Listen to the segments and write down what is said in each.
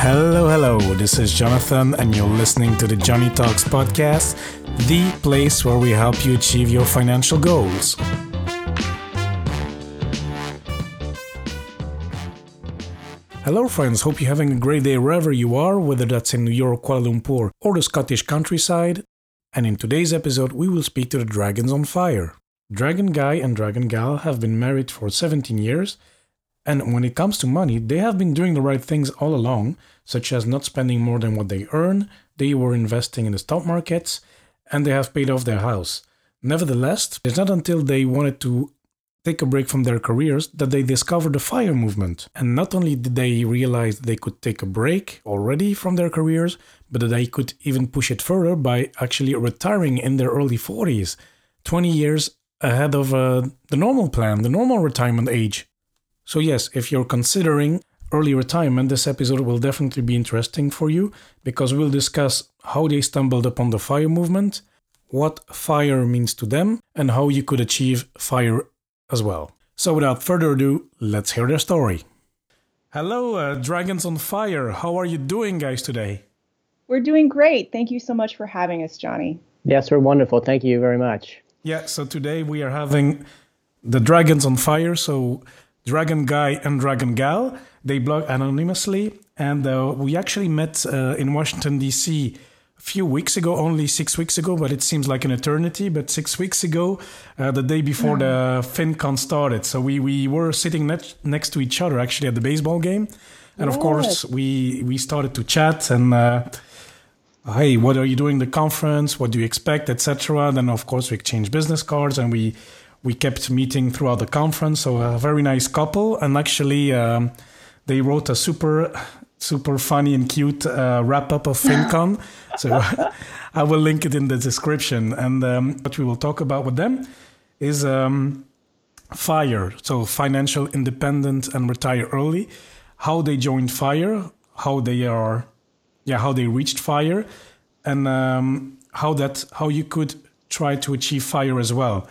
Hello, hello. This is Jonathan, and you're listening to the Joney Talks podcast, the place where we help you achieve your financial goals. Hello, friends. Hope you're having a great day wherever you are, whether that's in New York, Kuala Lumpur, or the Scottish countryside. And in today's episode, we will speak to the Dragons on Fire. Dragon Guy and Dragon Gal have been married for 17 years, and when it comes to money, they have been doing the right things all along, such as not spending more than what they earn, they were investing in the stock markets, and they have paid off their house. Nevertheless, it's not until they wanted to take a break from their careers that they discovered the fire movement. And not only did they realize they could take a break already from their careers, but that they could even push it further by actually retiring in their early 40s, 20 years ahead of uh, the normal plan, the normal retirement age. So, yes, if you're considering early retirement, this episode will definitely be interesting for you because we'll discuss how they stumbled upon the fire movement, what fire means to them, and how you could achieve fire as well. So, without further ado, let's hear their story. Hello, uh, Dragons on Fire. How are you doing, guys, today? We're doing great. Thank you so much for having us, Johnny. Yes, we're wonderful. Thank you very much. Yeah, so today we are having the Dragons on Fire. So, Dragon Guy and Dragon Gal, they blog anonymously. And uh, we actually met uh, in Washington, D.C a few weeks ago, only six weeks ago, but it seems like an eternity. But six weeks ago, uh, the day before yeah. the FinCon started, so we we were sitting ne- next to each other actually at the baseball game, and of course we we started to chat and. Uh, hey, what are you doing the conference? What do you expect, etc. Then of course we exchanged business cards and we we kept meeting throughout the conference. So a very nice couple, and actually um, they wrote a super super funny and cute uh, wrap up of FinCon. so I will link it in the description. And um, what we will talk about with them is um, FIRE, so financial independent and retire early. How they joined FIRE, how they are, yeah, how they reached FIRE, and um, how that how you could try to achieve FIRE as well.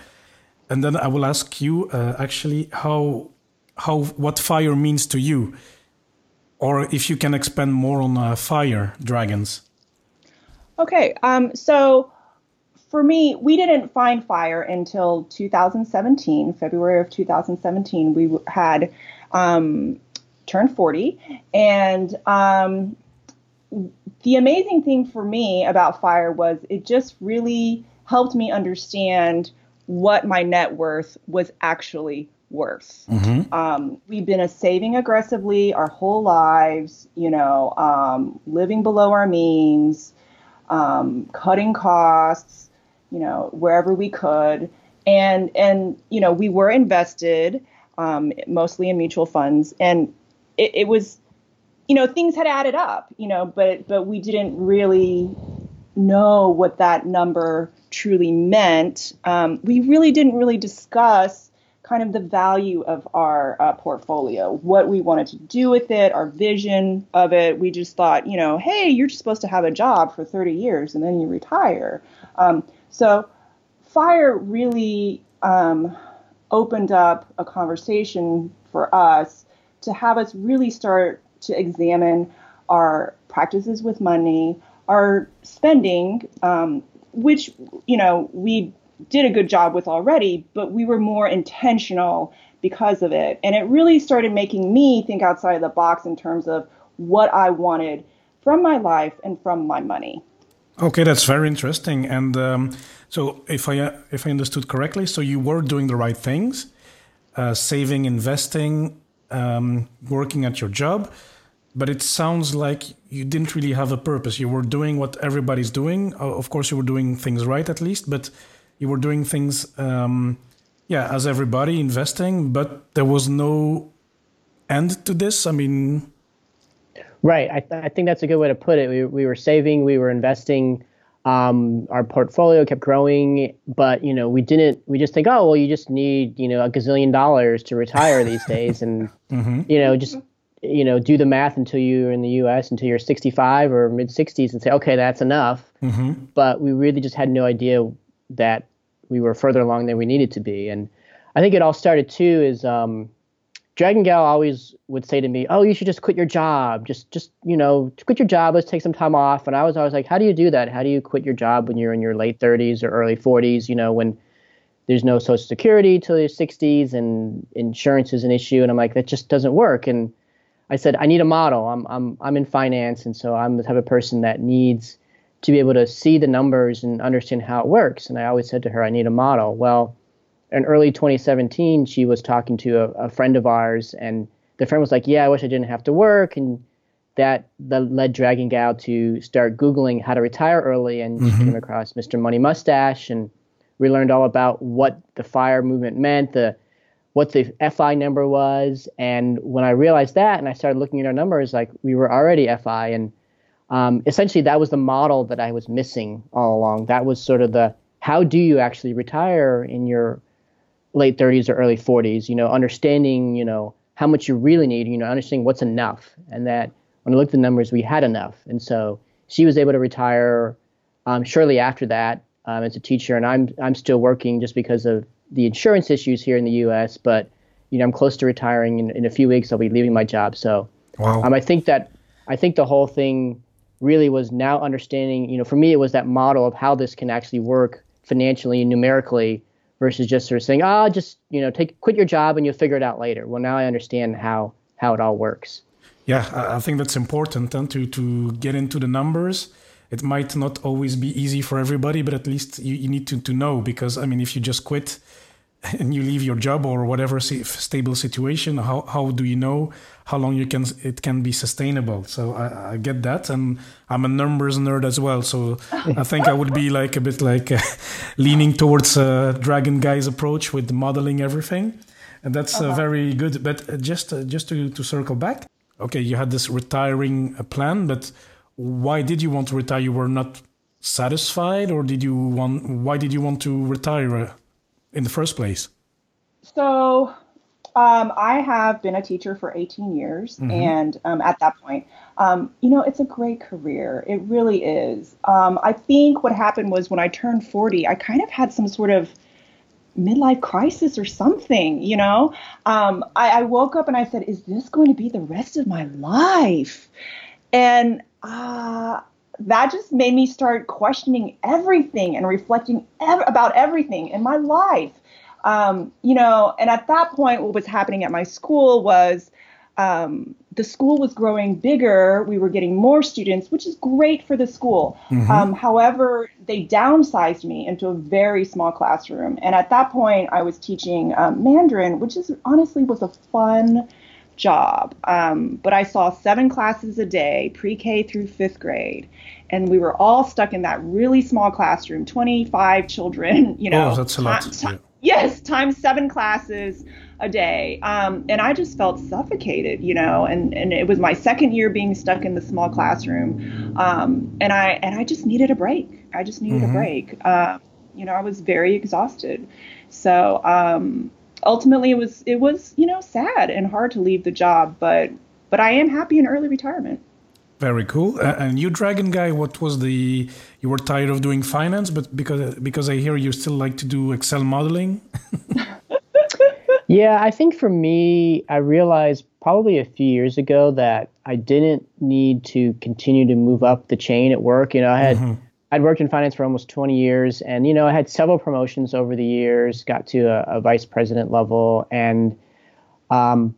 And then I will ask you uh, actually how how what FIRE means to you or if you can expand more on uh, fire dragons. Okay, um, so for me, we didn't find fire until 2017, February of 2017. We had um, turned 40, and um, the amazing thing for me about fire was it just really helped me understand what my net worth was actually worth. Mm-hmm. Um, we've been a saving aggressively our whole lives, you know, um, living below our means, um, cutting costs, you know, wherever we could. And, and, you know, we were invested um, mostly in mutual funds. And it, it was, you know, things had added up, you know, but, but we didn't really know what that number truly meant. Um, we really didn't really discuss kind of the value of our uh, portfolio, what we wanted to do with it, our vision of it. We just thought, you know, hey, you're supposed to have a job for 30 years and then you retire. Um, so, FIRE really um, opened up a conversation for us to have us really start to examine our practices with money, our spending, um, which, you know, we did a good job with already, but we were more intentional because of it. And it really started making me think outside of the box in terms of what I wanted from my life and from my money. Okay, that's very interesting. And um, so, if I if I understood correctly, so you were doing the right things, uh, saving, investing, um, working at your job, but it sounds like you didn't really have a purpose. You were doing what everybody's doing. Of course, you were doing things right at least, but you were doing things, um, yeah, as everybody investing, but there was no end to this. I mean, right. I, th- I think that's a good way to put it. We, we were saving, we were investing. Um, our portfolio kept growing, but you know, we didn't. We just think, oh, well, you just need you know a gazillion dollars to retire these days, and mm-hmm. you know, just you know, do the math until you're in the U.S. until you're 65 or mid 60s, and say, okay, that's enough. Mm-hmm. But we really just had no idea that we were further along than we needed to be. And I think it all started too is um, Dragon Gal always would say to me, "Oh, you should just quit your job. Just, just you know, quit your job. Let's take some time off." And I was always like, "How do you do that? How do you quit your job when you're in your late 30s or early 40s? You know, when there's no Social Security till your 60s and insurance is an issue?" And I'm like, "That just doesn't work." And I said, "I need a model. I'm, I'm, I'm in finance, and so I'm the type of person that needs to be able to see the numbers and understand how it works." And I always said to her, "I need a model." Well in early 2017, she was talking to a, a, friend of ours, and the friend was like, "Yeah, I wish I didn't have to work," and that, that led Dragon Gal to start Googling how to retire early, and mm-hmm. she came across Mr. Money Mustache, and we learned all about what the fire movement meant, the what the FI number was, and when I realized that, and I started looking at our numbers, like we were already FI, and um, essentially that was the model that I was missing all along. That was sort of the how do you actually retire in your late 30s or early 40s, you know, understanding, you know, how much you really need, you know, understanding what's enough. And that when I looked at the numbers, we had enough. And so she was able to retire um, shortly after that um, as a teacher. And I'm, I'm still working just because of the insurance issues here in the U.S. But, you know, I'm close to retiring. In, in a few weeks, I'll be leaving my job. So wow. um, I think that I think the whole thing really was now understanding, you know, for me, it was that model of how this can actually work financially and numerically versus just sort of saying, "Ah, oh, just you know, take quit your job and you'll figure it out later." Well, now I understand how how it all works. Yeah, I think that's important and to to get into the numbers. It might not always be easy for everybody, but at least you, you need to, to know because I mean, if you just quit and you leave your job or whatever stable situation, how, how do you know how long you can it can be sustainable? So I, I get that, and I'm a numbers nerd as well. So I think I would be like a bit like uh, leaning towards uh, Dragon Guy's approach with modeling everything, and that's uh, uh-huh. very good. But uh, just uh, just to to circle back, okay, you had this retiring plan, but why did you want to retire? You were not satisfied, or did you want? Why did you want to retire? In the first place? So, um, I have been a teacher for 18 years, mm-hmm. and um, at that point, um, you know, it's a great career. It really is. Um, I think what happened was when I turned 40, I kind of had some sort of midlife crisis or something, you know? Um, I, I, woke up and I said, Is this going to be the rest of my life? And uh, that just made me start questioning everything and reflecting ev- about everything in my life. Um, you know, and at that point, what was happening at my school was um, the school was growing bigger. We were getting more students, which is great for the school. Mm-hmm. Um, however, they downsized me into a very small classroom. And at that point, I was teaching um, Mandarin, which is honestly was a fun job. Um, but I saw seven classes a day, pre K through fifth grade. And we were all stuck in that really small classroom, 25 children, you know. Oh, that's a lot. T- yes, times seven classes a day. Um, and I just felt suffocated, you know, and, and it was my second year being stuck in the small classroom. Um, and I, and I just needed a break. I just needed mm-hmm. a break. Uh, you know, I was very exhausted. So, um, ultimately it was it was you know sad and hard to leave the job but but i am happy in early retirement. Very cool. Uh, and you dragon guy what was the you were tired of doing finance but because because i hear you still like to do excel modeling? Yeah i think for me i realized probably a few years ago that i didn't need to continue to move up the chain at work. You know i had mm-hmm I'd worked in finance for almost 20 years, and you know, I had several promotions over the years. Got to a, a vice president level, and um,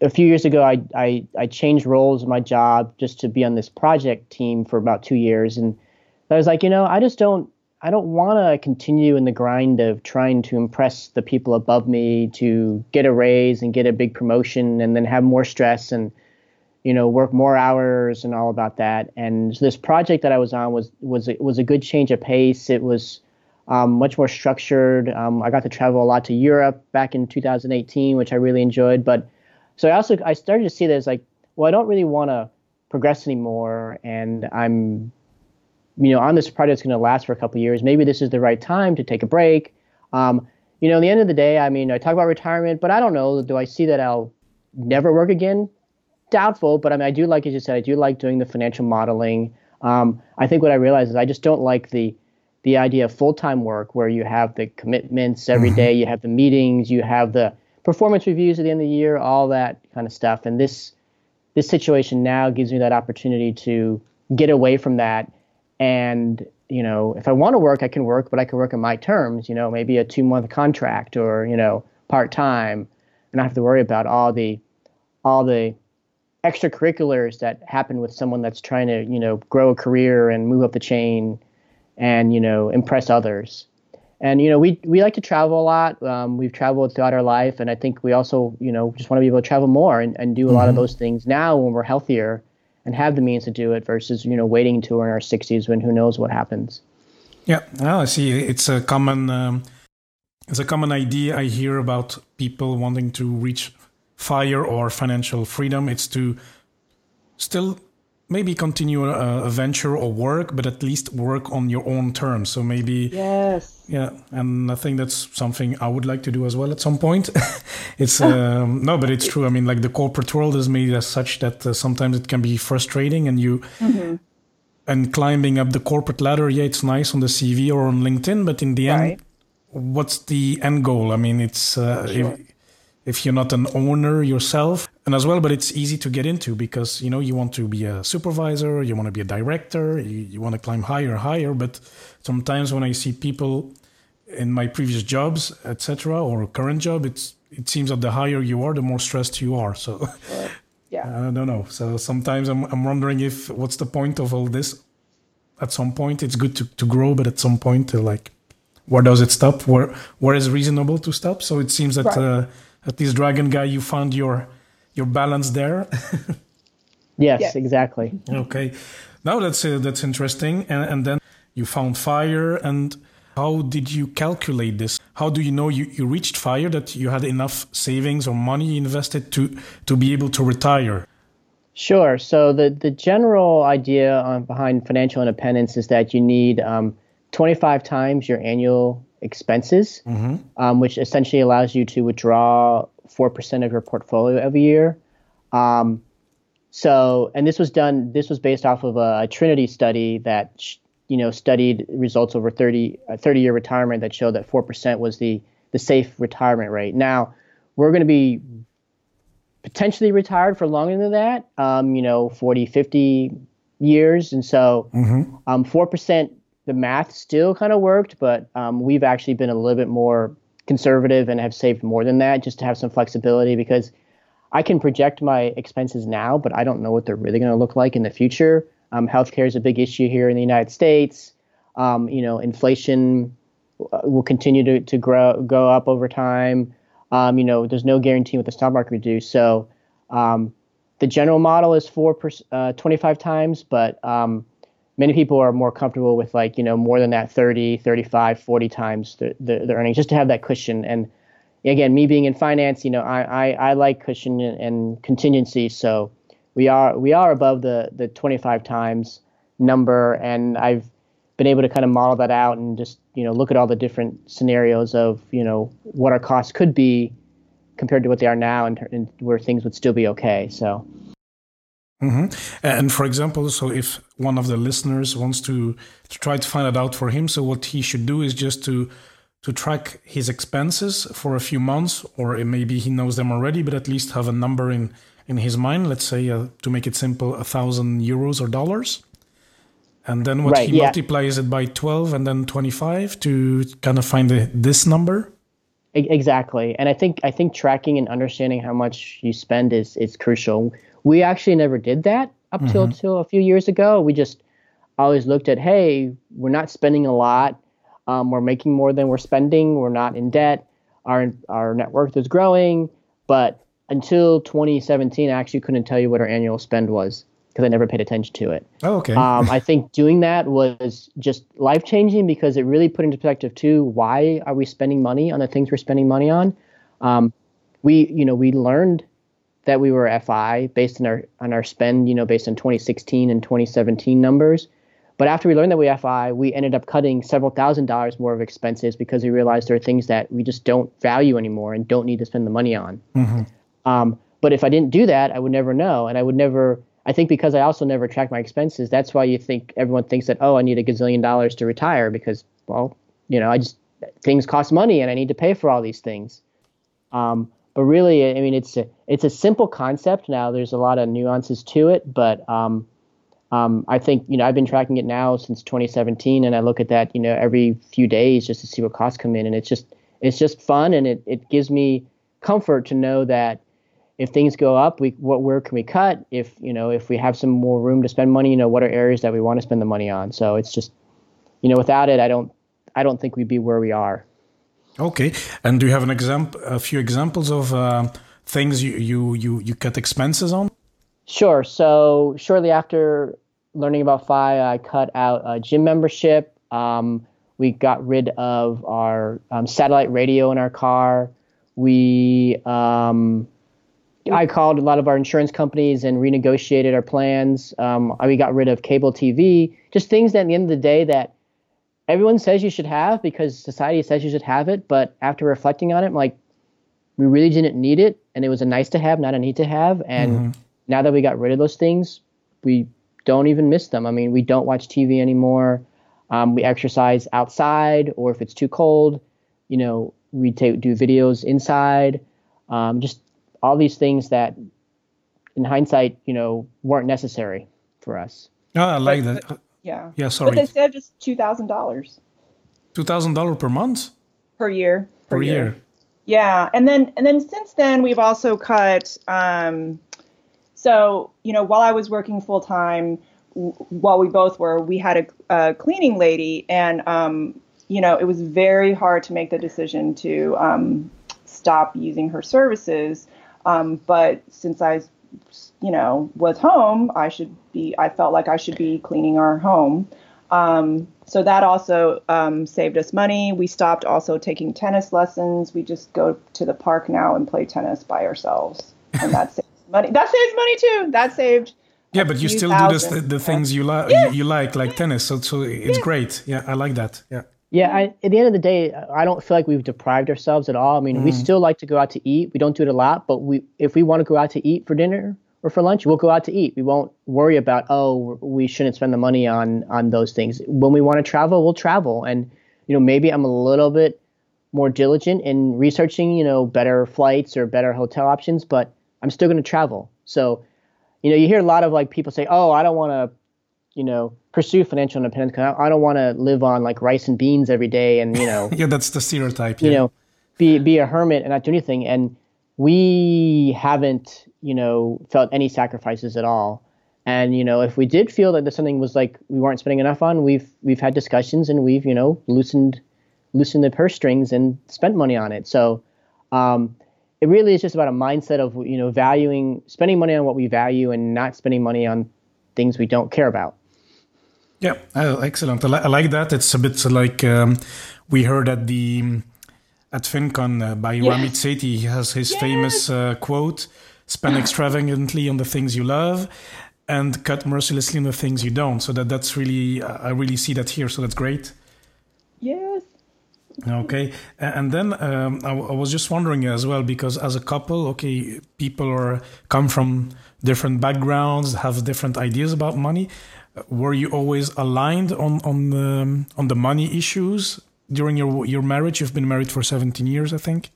a few years ago, I, I, I changed roles in my job just to be on this project team for about two years, and I was like, you know, I just don't I don't want to continue in the grind of trying to impress the people above me to get a raise and get a big promotion, and then have more stress and you know, work more hours and all about that. And this project that I was on was was was a good change of pace. It was um, much more structured. Um, I got to travel a lot to Europe back in 2018, which I really enjoyed. But so I also I started to see that as like, well, I don't really want to progress anymore, and I'm, you know, on this project that's going to last for a couple years. Maybe this is the right time to take a break. Um, you know, at the end of the day, I mean, I talk about retirement, but I don't know. Do I see that I'll never work again? Doubtful, but I mean, I do like, as you said, I do like doing the financial modeling. Um, I think what I realize is I just don't like the the idea of full time work where you have the commitments every mm-hmm. day, you have the meetings, you have the performance reviews at the end of the year, all that kind of stuff. And this this situation now gives me that opportunity to get away from that and you know if i want to work i can work but i can work on my terms you know maybe a two month contract or you know part time and i have to worry about all the all the extracurriculars that happen with someone that's trying to you know grow a career and move up the chain and you know impress others. And you know we we like to travel a lot. Um, we've traveled throughout our life. And i think we also you know just want to be able to travel more and, and do a mm-hmm. lot of mm-hmm. those things now when we're healthier and have the means to do it versus you know waiting until we're in our 60s when who knows what happens. Yeah. Well, i see. It's a common um, it's a common idea i hear about people wanting to reach fire or financial freedom it's to still maybe continue a, a, venture or work, but at least work on your own terms. So maybe yes, yeah. And I think that's something I would like to do as well at some point. it's um, no, but it's true. I mean, like the corporate world is made as such that uh, sometimes it can be frustrating, and you. Mm-hmm. And climbing up the corporate ladder, yeah, it's nice on the CV or on LinkedIn, but in the right. end, what's the end goal? I mean, it's uh, sure. if, if you're not an owner yourself. And as well but it's easy to get into because you know you want to be a supervisor you want to be a director you, you want to climb higher higher. But sometimes when i see people in my previous jobs etc or current job it's it seems that the higher you are the more stressed you are. So yeah. I don't know. So sometimes i'm, I'm wondering if what's the point of all this? At some point it's good to, to grow but at some point uh, like where does it stop? Where where is reasonable to stop? So it seems that right. uh, at least dragon guy you found your your balance there? Yes, yes, exactly. Okay. Now that's uh, that's interesting. And, and then you found fire. And how did you calculate this? How do you know you, you reached fire that you had enough savings or money invested to to be able to retire? Sure. So the, the general idea on, behind financial independence is that you need um, 25 times your annual expenses, mm-hmm. um, which essentially allows you to withdraw 4% of your portfolio every year. Um, so, and this was done, this was based off of a, a Trinity study that, you know, studied results over 30, a 30 year retirement that showed that 4% was the, the safe retirement rate. Now, we're going to be potentially retired for longer than that, um, you know, 40, 50 years. And so mm-hmm. um, 4% the math still kind of worked, but um, we've actually been a little bit more conservative and have saved more than that just to have some flexibility because I can project my expenses now, but I don't know what they're really going to look like in the future. Um, healthcare is a big issue here in the United States. Um, you know, inflation uh, will continue to, to grow go up over time. Um, you know, there's no guarantee what the stock market will do. So um, the general model is four per, uh, 25 times, but um, many people are more comfortable with like you know more than that 30 35 40 times the, the, the earnings just to have that cushion. And again me being in finance you know i i, I like cushion and, and, contingency. So we are we are above the the 25 times number. And i've been able to kind of model that out and just you know look at all the different scenarios of you know what our costs could be compared to what they are now and, and where things would still be okay. So Mm-hmm. And for example, so if one of the listeners wants to, to try to find it out for him, so what he should do is just to to track his expenses for a few months, or maybe he knows them already, but at least have a number in in his mind. Let's say uh, to make it simple, a thousand euros or dollars, and then what right, he yeah. multiplies it by twelve and then twenty five to kind of find the, this number. Exactly, and I think I think tracking and understanding how much you spend is is crucial we actually never did that up mm-hmm. till till a few years ago. We just always looked at, hey, we're not spending a lot. Um, we're making more than we're spending. We're not in debt. Our our net worth is growing. But until 2017, I actually couldn't tell you what our annual spend was because I never paid attention to it. Oh, okay. Um, I think doing that was just life changing because it really put into perspective too. Why are we spending money on the things we're spending money on? Um, we, you know, we learned that we were FI based on our on our spend, you know, based on 2016 and 2017 numbers. But after we learned that we FI, we ended up cutting several thousand dollars more of expenses because we realized there are things that we just don't value anymore and don't need to spend the money on. Mm-hmm. Um, but if I didn't do that, I would never know, and I would never. I think because I also never track my expenses, that's why you think everyone thinks that oh, I need a gazillion dollars to retire because well, you know, I just things cost money and I need to pay for all these things. Um, but really, I mean, it's a it's a simple concept. Now, there's a lot of nuances to it, but um, um, I think you know I've been tracking it now since 2017, and I look at that you know every few days just to see what costs come in, and it's just it's just fun, and it it gives me comfort to know that if things go up, we what where can we cut? If you know if we have some more room to spend money, you know what are areas that we want to spend the money on. So it's just you know without it, I don't I don't think we'd be where we are. Okay, and do you have an example, a few examples of uh, things you, you you you cut expenses on? Sure. So shortly after learning about FI, I cut out a gym membership. Um, we got rid of our um, satellite radio in our car. We um, I called a lot of our insurance companies and renegotiated our plans. Um, we got rid of cable TV, just things that at the end of the day that everyone says you should have because society says you should have it. But after reflecting on it, I'm like, we really didn't need it, and it was a nice to have, not a need to have. And mm-hmm. now that we got rid of those things, we don't even miss them. I mean, we don't watch TV anymore. Um, we exercise outside, or if it's too cold, you know, we take do videos inside. Um, just all these things that, in hindsight, you know, weren't necessary for us. Oh, I like but, that. Yeah. Yeah. Sorry. But they said just two thousand dollars. Two thousand dollars per month. Per year. Per, per year. year. Yeah, and then and then since then we've also cut. Um, so you know, while I was working full time, w- while we both were, we had a, a cleaning lady, and um, you know, it was very hard to make the decision to um, stop using her services. Um, but since I, you know, was home, I should be. I felt like I should be cleaning our home. Um, so that also um, saved us money. We stopped also taking tennis lessons. We just go to the park now and play tennis by ourselves, and that saves money. That saves money too. That saved. Yeah, but you still do this, the, the things you like. Yeah. You like, like tennis. So, so it's yeah. great. Yeah, I like that. Yeah. Yeah, I, at the end of the day, I don't feel like we've deprived ourselves at all. I mean, mm. we still like to go out to eat. We don't do it a lot, but we if we want to go out to eat for dinner, or for lunch, we'll go out to eat. We won't worry about oh we shouldn't spend the money on on those things. When we want to travel, we'll travel, and you know maybe I'm a little bit more diligent in researching you know better flights or better hotel options, but I'm still going to travel. So you know you hear a lot of like people say oh I don't want to you know pursue financial independence because I, I don't want to live on like rice and beans every day and you know yeah that's the stereotype you know be be a hermit and not do anything and we haven't you know, felt any sacrifices at all. And you know, if we did feel that something was like we weren't spending enough on, we've we've had discussions and we've you know loosened loosened the purse strings and spent money on it. So um, it really is just about a mindset of you know valuing spending money on what we value and not spending money on things we don't care about. Yeah, uh, excellent. I, li- I, like that. It's a bit like um, we heard at the at FinCon uh, by yes. Ramit Sethi. He has his yes. famous uh, quote spend extravagantly on the things you love and cut mercilessly on the things you don't so that that's really i really see that here so that's great yes okay and then um, I, I was just wondering as well because as a couple okay people are come from different backgrounds have different ideas about money were you always aligned on on the on the money issues during your your marriage you've been married for 17 years i think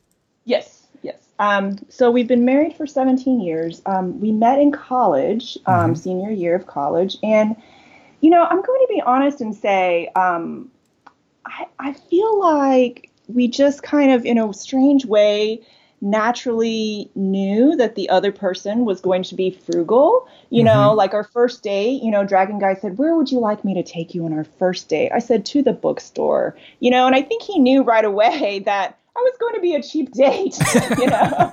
yes yes. um, so we've been married for 17 years. Um, we met in college, um, mm-hmm. senior year of college, and you know, I'm going to be honest and say, um, I, I feel like we just kind of, in a strange way, naturally knew that the other person was going to be frugal. You mm-hmm. know, like our first date, you know, Dragon Guy said, Where would you like me to take you on our first date? I said, To the bookstore, you know, and I think he knew right away that I was going to be a cheap date, you know.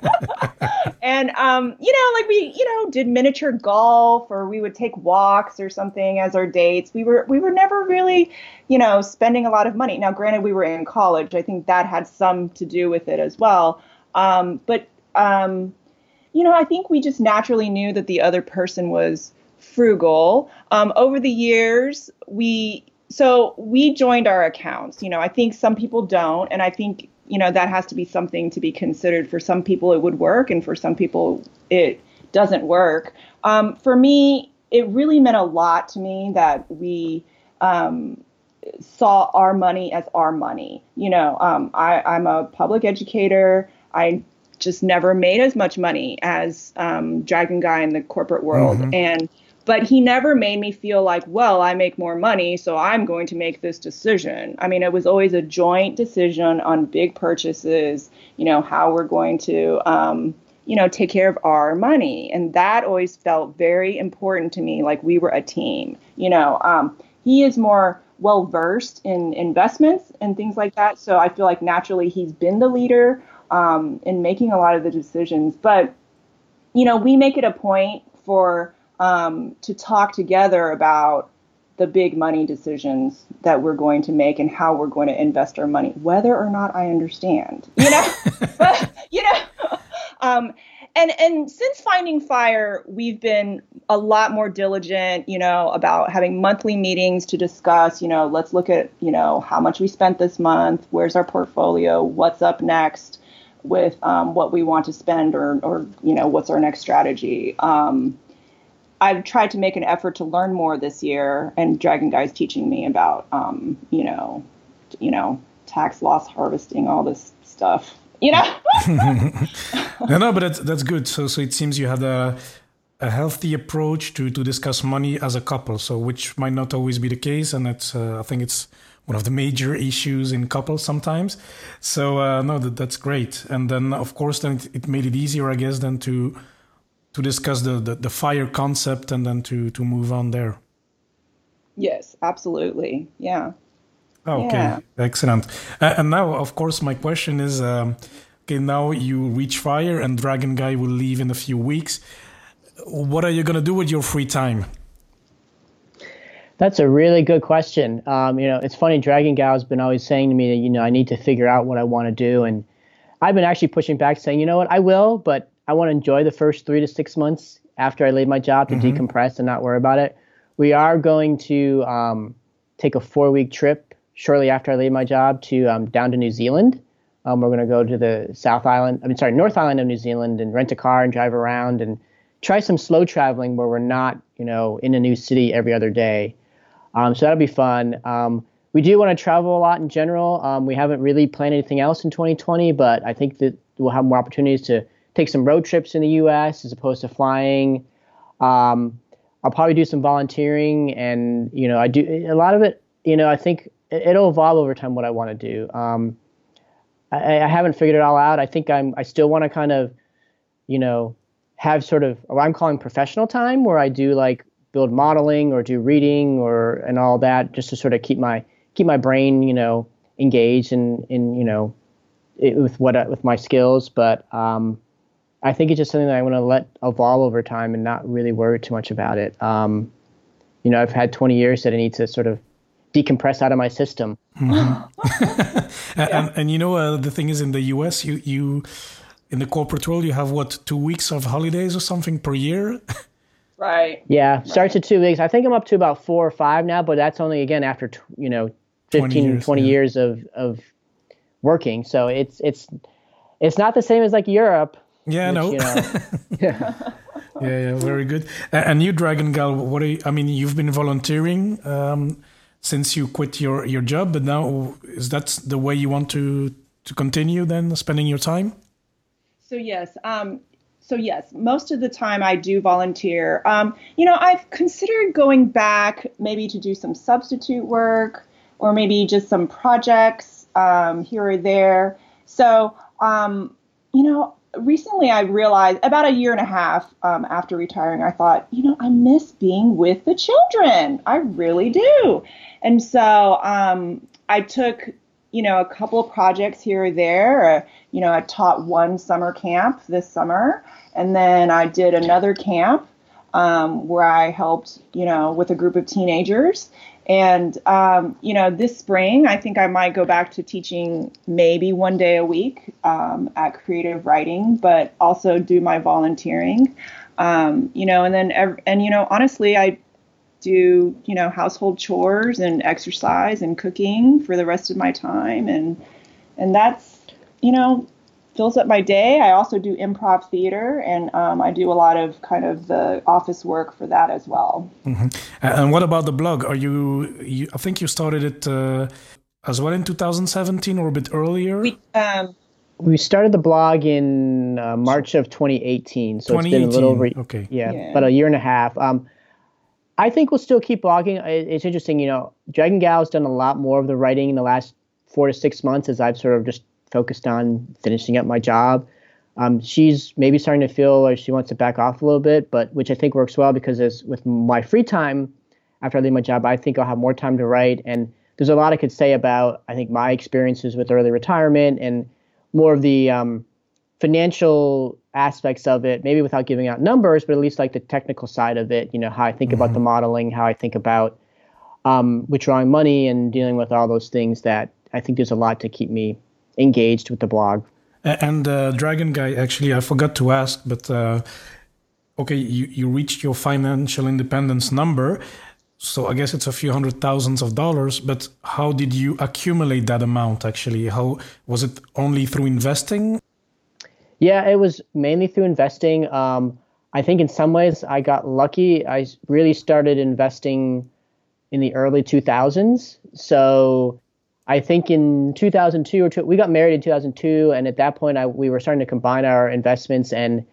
and um, you know, like we, you know, did miniature golf or we would take walks or something as our dates. We were we were never really, you know, spending a lot of money. Now, granted, we were in college. I think that had some to do with it as well. Um, but um, you know, I think we just naturally knew that the other person was frugal. Um, over the years, we so we joined our accounts. You know, I think some people don't, and I think you know that has to be something to be considered for some people it would work and for some people it doesn't work um, for me it really meant a lot to me that we um, saw our money as our money you know um, I, i'm a public educator i just never made as much money as um, Dragon Guy in the corporate world, mm-hmm. and but he never made me feel like, well, I make more money, so I'm going to make this decision. I mean, it was always a joint decision on big purchases, you know, how we're going to, um, you know, take care of our money. And that always felt very important to me, like we were a team. You know, um, he is more well versed in investments and things like that. So I feel like naturally he's been the leader um, in making a lot of the decisions. But, you know, we make it a point for, um, to talk together about the big money decisions that we're going to make and how we're going to invest our money, whether or not I understand. You know, you know, um, and and since finding fire, we've been a lot more diligent, you know, about having monthly meetings to discuss. You know, let's look at you know how much we spent this month, where's our portfolio, what's up next with um, what we want to spend, or or you know what's our next strategy. Um, I've tried to make an effort to learn more this year, and Dragon Guy's teaching me about, um, you know, you know, tax loss harvesting, all this stuff. You know. no, no, but that's that's good. So, so it seems you had a a healthy approach to to discuss money as a couple. So, which might not always be the case, and that's uh, I think it's one of the major issues in couples sometimes. So, uh, no, that that's great. And then, of course, then it, it made it easier, I guess, then to to discuss the, the, the fire concept and then to to move on there. Yes, absolutely. Yeah. Okay, yeah. excellent. Uh, and now, of course, my question is: um, Okay, now you reach fire, and Dragon Guy will leave in a few weeks. What are you gonna do with your free time? That's a really good question. Um, you know, it's funny. Dragon Guy has been always saying to me that you know I need to figure out what I want to do, and I've been actually pushing back, saying, you know what, I will, but I want to enjoy the first three to six months after I leave my job to mm-hmm. decompress and not worry about it. We are going to um, take a four week trip shortly after I leave my job to um, down to New Zealand. Um, we're going to go to the South Island, I mean, sorry, North Island of New Zealand and rent a car and drive around and try some slow traveling where we're not, you know, in a new city every other day. Um, so that'll be fun. Um, we do want to travel a lot in general. Um, we haven't really planned anything else in 2020, but I think that we'll have more opportunities to take some road trips in the U.S. as opposed to flying. Um, I'll probably do some volunteering, and you know, I do a lot of it. You know, I think it'll evolve over time what I want to do. Um, I, I, haven't figured it all out. I think I'm. I still want to kind of, you know, have sort of I'm calling professional time, where I do like build modeling or do reading or and all that, just to sort of keep my keep my brain, you know, engaged in in you know, it, with what with my skills. But um, I think it's just something that I want to let evolve over time and not really worry too much about it. Um, you know, I've had 20 years that I need to sort of decompress out of my system. Mm-hmm. and, and, you know, uh, the thing is, in the US, you you in the corporate world, you have what two weeks of holidays or something per year. Right. Yeah, starts at two weeks. I think I'm up to about four or five now, but that's only again after you know 15, 20 years, 20 yeah. years of of working. So it's it's it's not the same as like Europe yeah, which, no. You know, yeah. yeah, yeah, very good. And you, Dragon Gal, what are you, I mean, you've been volunteering um, since you quit your, your job, but now is that the way you want to to continue then spending your time? So yes, um, so yes, most of the time I do volunteer. Um, you know, I've considered going back maybe to do some substitute work or maybe just some projects um, here or there. So, um, you know, recently I realized about a year and a half um, after retiring, I thought, you know, I miss being with the children. I really do. And so um, I took, you know, a couple of projects here or there. Uh, you know, I taught one summer camp this summer, and then I did another camp um, where I helped, you know, with a group of teenagers. And, um, you know, this spring, I think I might go back to teaching maybe one day a week um, at creative writing, but also do my volunteering. Um, you know, and then, and, you know, honestly, I do, you know, household chores and exercise and cooking for the rest of my time. And, and that's, you know, fills up my day. I also do improv theater, and um, I do a lot of kind of the office work for that as well. Mm-hmm. And what about the blog? Are you? you I think you started it uh, as well in 2017 or a bit earlier. We, um, We started the blog in uh, March of 2018, so 2018. it's been a little over okay. yeah, yeah, about a year and a half. Um, I think we'll still keep blogging. It's interesting, you know, Dragon Gal has done a lot more of the writing in the last four to six months as I've sort of just focused on finishing up my job. Um, she's maybe starting to feel like she wants to back off a little bit, but which I think works well because as with my free time after I leave my job, I think I'll have more time to write. And there's a lot I could say about I think my experiences with early retirement and more of the um, financial aspects of it, maybe without giving out numbers, but at least like the technical side of it. You know, how I think mm-hmm. about the modeling, how I think about um, withdrawing money, and dealing with all those things. That I think there's a lot to keep me engaged with the blog. And uh, Dragon Guy, actually, I forgot to ask, but uh, okay, you, you reached your financial independence number. So I guess it's a few hundred thousands of dollars, but how did you accumulate that amount actually? How was it only through investing? Yeah, it was mainly through investing. Um, I think in some ways I got lucky. I really started investing in the early 2000s. So I think in 2002 or two, we got married in 2002, and at that point, I, we were starting to combine our investments, and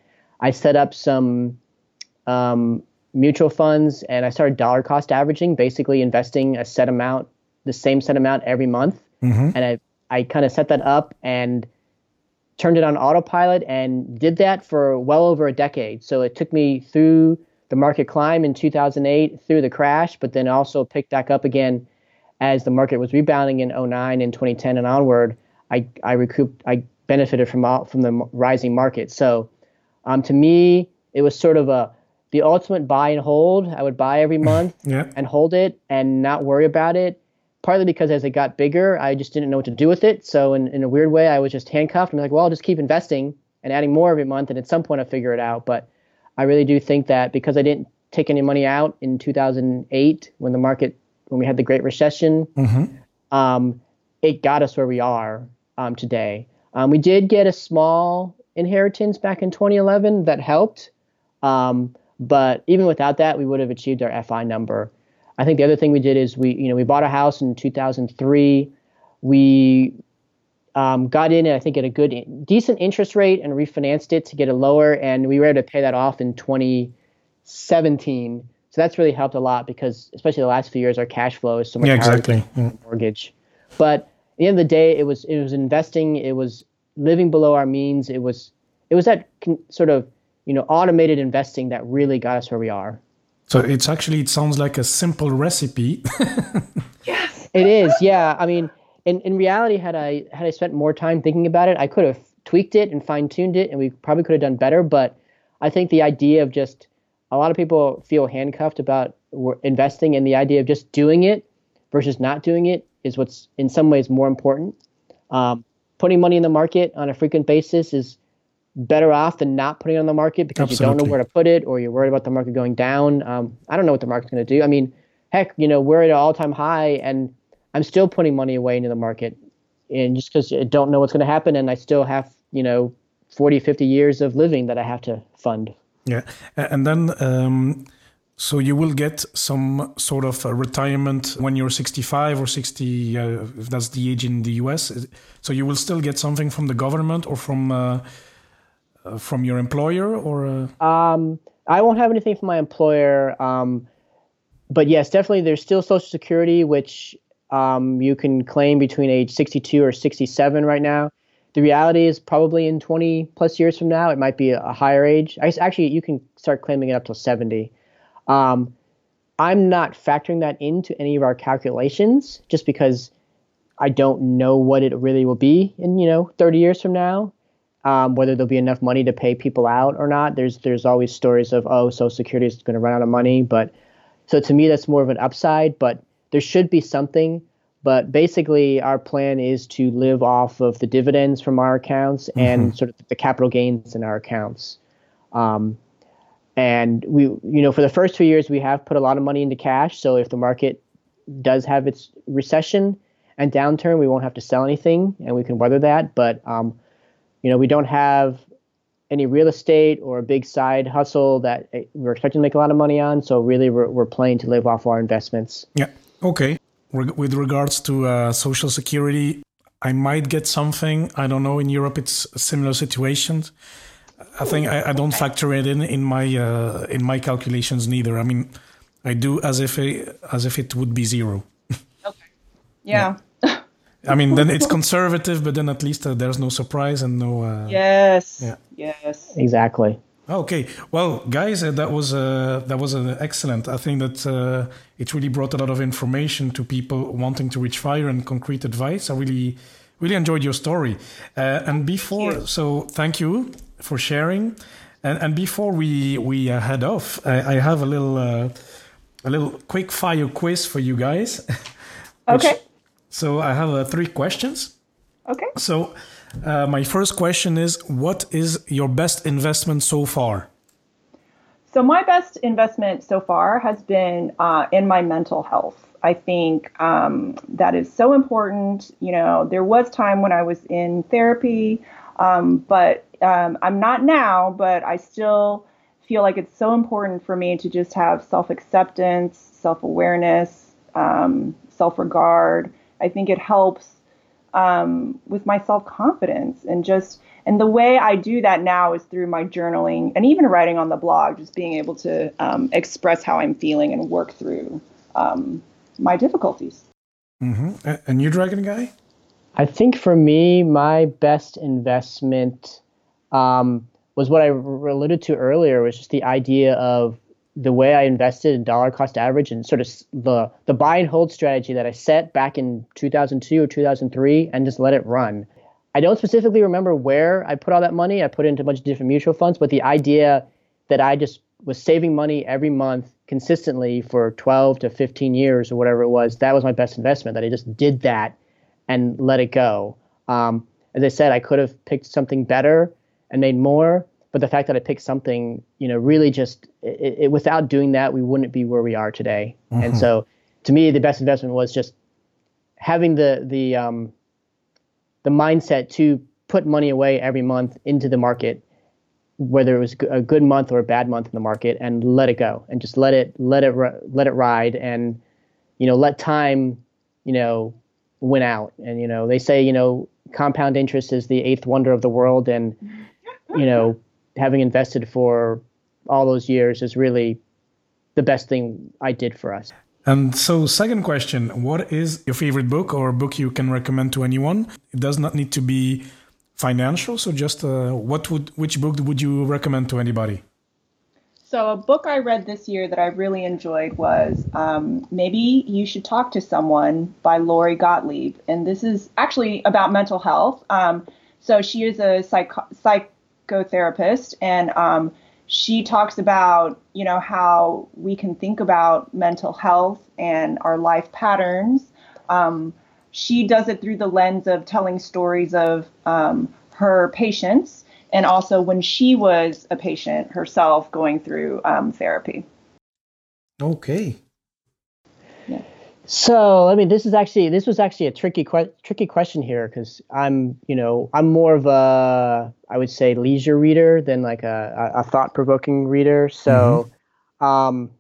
I set up some um, mutual funds, and I started dollar cost averaging, basically investing a set amount, the same set amount every month, mm-hmm. and I I kind of set that up and turned it on autopilot and did that for well over a decade. So it took me through the market climb in 2008, through the crash, but then also picked back up again as the market was rebounding in 09 and 2010 and onward, I I recouped I benefited from all, from the rising market. So um, to me, it was sort of a the ultimate buy and hold. I would buy every month yeah. and hold it and not worry about it. Partly because as it got bigger, I just didn't know what to do with it. So in, in a weird way, I was just handcuffed. I'm like, well, I'll just keep investing and adding more every month, and at some point I'll figure it out. But I really do think that because I didn't take any money out in 2008 when the market when we had the Great Recession. Mm-hmm. Um, it got us where we are um, today. Um, we did get a small inheritance back in 2011 that helped, um, but even without that, we would have achieved our FI number. I think the other thing we did is we, you know, we bought a house in 2003. We um, got in, I think, at a good, decent interest rate and refinanced it to get it lower, and we were able to pay that off in 2017. So that's really helped a lot because, especially the last few years, our cash flow is so much yeah, higher exactly. than mm. mortgage. But at the end of the day, it was it was investing. It was living below our means. It was it was that con- sort of you know automated investing that really got us where we are. So it's actually it sounds like a simple recipe. yes, it is. Yeah, I mean, in in reality, had I had I spent more time thinking about it, I could have tweaked it and fine tuned it, and we probably could have done better. But I think the idea of just a lot of people feel handcuffed about investing, and the idea of just doing it versus not doing it is what's in some ways more important. Um, putting money in the market on a frequent basis is better off than not putting it on the market because Absolutely. you don't know where to put it or you're worried about the market going down. Um, I don't know what the market's going to do. I mean, heck, you know, we're at an all-time high, and I'm still putting money away into the market, and just because I don't know what's going to happen, and I still have, you know, 40, 50 years of living that I have to fund. Yeah, and then um, so you will get some sort of retirement when you're 65 or 60, uh, if that's the age in the US. So you will still get something from the government or from uh, uh, from your employer, or uh? um, I won't have anything from my employer. Um, but yes, definitely, there's still Social Security, which um, you can claim between age 62 or 67 right now. The reality is probably in 20 plus years from now, it might be a higher age. I, actually, you can start claiming it up to 70. Um, I'm not factoring that into any of our calculations just because I don't know what it really will be in, you know, 30 years from now. Um, whether there'll be enough money to pay people out or not. There's there's always stories of oh, Social Security is going to run out of money, but so to me that's more of an upside. But there should be something but basically, our plan is to live off of the dividends from our accounts mm-hmm. and sort of the capital gains in our accounts. Um, and we, you know, for the first two years, we have put a lot of money into cash. So if the market does have its recession and downturn, we won't have to sell anything, and we can weather that. But um, you know, we don't have any real estate or a big side hustle that eh, we're expecting to make a lot of money on. So really, we're, we're planning to live off our investments. Yeah. Okay with regards to uh, social security I might get something. I don't know. In Europe, it's a similar situation. I think I, I don't factor it in in my uh, in my calculations neither. I mean, I do as if it, as if it would be zero. Okay. Yeah. yeah. I mean, then it's conservative, but then at least uh, there's no surprise and no. Uh, yes. Yeah. Yes. Exactly. Okay, well, guys, uh, that was uh, that was uh, excellent. I think that uh, it really brought a lot of information to people wanting to reach fire and concrete advice. I really, really enjoyed your story. Uh, and before, so thank you for sharing. And, and before we we uh, head off, I, I, have a little a little quick fire quiz for you guys. which, okay. So I have three questions. Okay. So uh, my first question is What is your best investment so far? So, my best investment so far has been uh, in my mental health. I think um, that is so important. You know, there was time when I was in therapy, um, but um, I'm not now, but I still feel like it's so important for me to just have self acceptance, self awareness, um, self regard. I think it helps um, with my self confidence and just and the way I do that now is through my journaling and even writing on the blog, just being able to um, express how I'm feeling and work through um, my difficulties. Mm-hmm. And you, Dragon Guy? I think for me, my best investment um, was what I alluded to earlier, was just the idea of the way I invested in dollar cost average and sort of the the buy and hold strategy that I set back in 2002 or 2003 and just let it run. I don't specifically remember where I put all that money. I put it into a bunch of different mutual funds, but the idea that I just was saving money every month consistently for 12 to 15 years or whatever it was, that was my best investment. That I just did that and let it go. Um, as I said, I could have picked something better and made more, but the fact that I picked something, you know, really just it, it, without doing that, we wouldn't be where we are today. Mm-hmm. And so, to me, the best investment was just having the the um, the mindset to put money away every month into the market, whether it was a good month or a bad month in the market, and let it go and just let it let it let it ride and you know let time you know win out. And you know they say you know compound interest is the eighth wonder of the world, and you know having invested for all those years is really the best thing I did for us. And so, second question What is your favorite book or book you can recommend to anyone? It does not need to be financial. So, just uh, what would which book would you recommend to anybody? So, a book I read this year that I really enjoyed was um, Maybe You Should Talk to Someone by Lori Gottlieb. And this is actually about mental health. Um, so, she is a psych- psych- psychotherapist, and um, she talks about you know how we can think about mental health and our life patterns. Um, she does it through the lens of telling stories of um, her patients and also when she was a patient herself going through um, therapy. Okay. So, I mean, this is actually this was actually a tricky que- tricky question here because I'm, you know, I'm more of a I would say leisure reader than like a, a thought provoking reader. So, mm-hmm. um,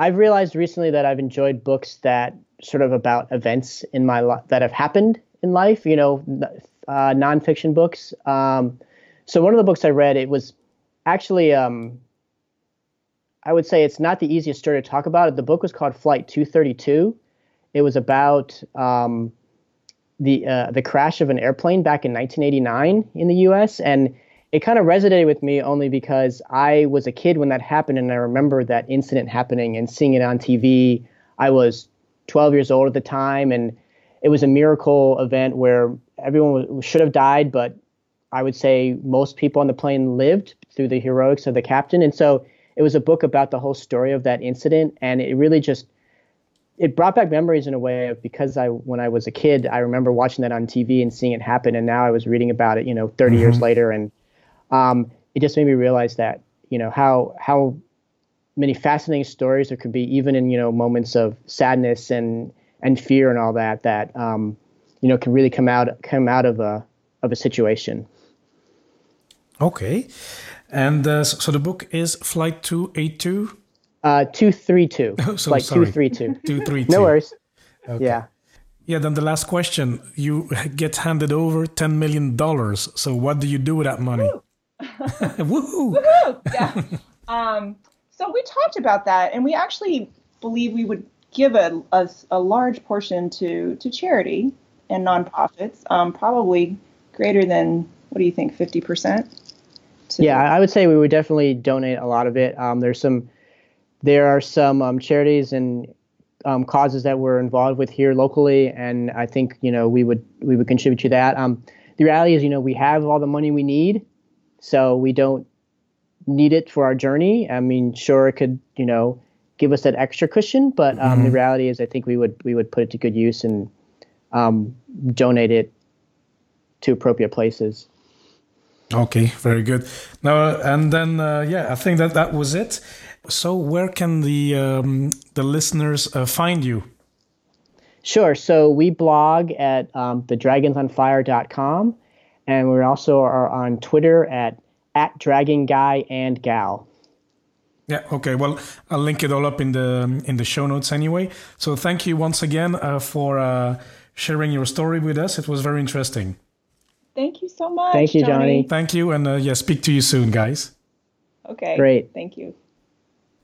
I've realized recently that I've enjoyed books that sort of about events in my life that have happened in life. You know, uh, nonfiction books. Um, so one of the books I read, it was actually um, I would say it's not the easiest story to talk about. The book was called Flight 232 it was about um, the uh, the crash of an airplane back in 1989 in the U.S. and it kind of resonated with me only because I was a kid when that happened, and I remember that incident happening and seeing it on TV. I was 12 years old at the time, and it was a miracle event where everyone should have died, but I would say most people on the plane lived through the heroics of the captain. And so it was a book about the whole story of that incident, and it really just it brought back memories in a way of because I when I was a kid I remember watching that on TV and seeing it happen and now I was reading about it you know 30 mm-hmm. years later and um, it just made me realize that you know how how many fascinating stories there could be even in you know moments of sadness and and fear and all that that um, you know can really come out come out of a of a situation. Okay, and uh, so the book is Flight Two Eight Two. Uh, two three two. Oh, so like sorry. two three two. two three two. No worries. Okay. Yeah. Yeah, then the last question. You get handed over $10 million. So what do you do with that money? Woohoo! Woohoo! Yeah. um, so we talked about that, and we actually believe we would give a, a, a large portion to, to charity and nonprofits, um, probably greater than, what do you think, 50%? yeah, I would say we would definitely donate a lot of it. Um, there's some, there are some um, charities and um, causes that we're involved with here locally, and I think you know we would we would contribute to that. Um, the reality is, you know, we have all the money we need, so we don't need it for our journey. I mean, sure, it could you know give us that extra cushion, but um, mm-hmm. the reality is, I think we would we would put it to good use and um, donate it to appropriate places. Okay, very good. Now and then, uh, yeah, I think that that was it. So, where can the um, the listeners uh, find you? Sure. So we blog at um, thedragonsonfire.com, and we also are on Twitter at at Dragon Guy and Gal. Yeah. Okay. Well, I'll link it all up in the in the show notes anyway. So thank you once again uh, for uh, sharing your story with us. It was very interesting. Thank you so much. Thank you, Joney. Joney. Thank you, and uh, yeah, speak to you soon, guys. Okay. Great. Thank you.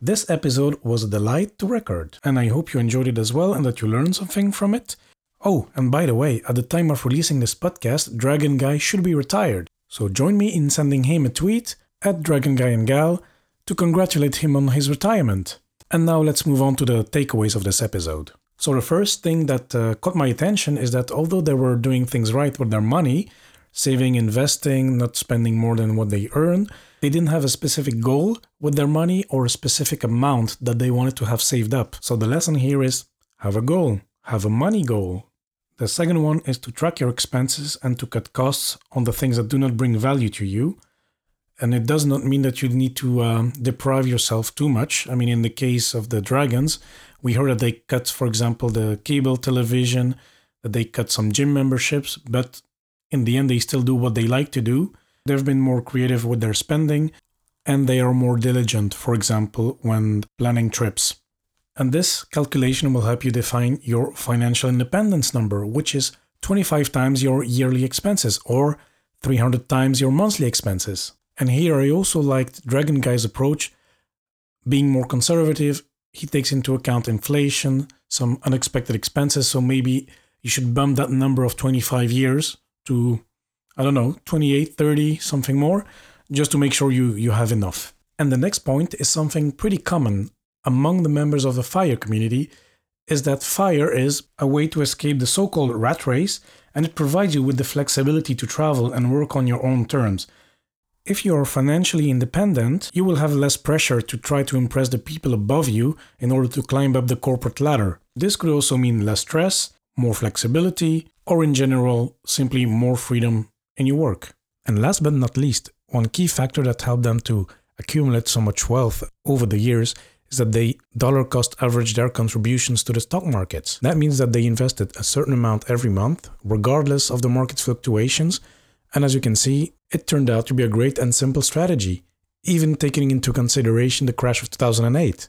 This episode was a delight to record, and I hope you enjoyed it as well and that you learned something from it. Oh, and by the way, at the time of releasing this podcast, Dragon Guy should be retired, so join me in sending him a tweet at Dragon Guy and Gal to congratulate him on his retirement. And now let's move on to the takeaways of this episode. So, the first thing that uh, caught my attention is that although they were doing things right with their money, saving, investing, not spending more than what they earn. They didn't have a specific goal with their money or a specific amount that they wanted to have saved up. So the lesson here is have a goal, have a money goal. The second one is to track your expenses and to cut costs on the things that do not bring value to you. And it does not mean that you need to um, deprive yourself too much. I mean, in the case of the dragons, we heard that they cut, for example, the cable television, that they cut some gym memberships, but in the end, they still do what they like to do. They've been more creative with their spending and they are more diligent, for example, when planning trips. And this calculation will help you define your financial independence number, which is 25 times your yearly expenses or 300 times your monthly expenses. And here I also liked Dragon Guy's approach, being more conservative. He takes into account inflation, some unexpected expenses, so maybe you should bump that number of 25 years to I don't know, 28, 30, something more, just to make sure you, you have enough. And the next point is something pretty common among the members of the fire community is that fire is a way to escape the so-called rat race and it provides you with the flexibility to travel and work on your own terms. If you are financially independent, you will have less pressure to try to impress the people above you in order to climb up the corporate ladder. This could also mean less stress, more flexibility, or in general, simply more freedom in your work. And last but not least, one key factor that helped them to accumulate so much wealth over the years is that they dollar cost averaged their contributions to the stock markets. That means that they invested a certain amount every month, regardless of the market fluctuations. And as you can see, it turned out to be a great and simple strategy, even taking into consideration the crash of 2008.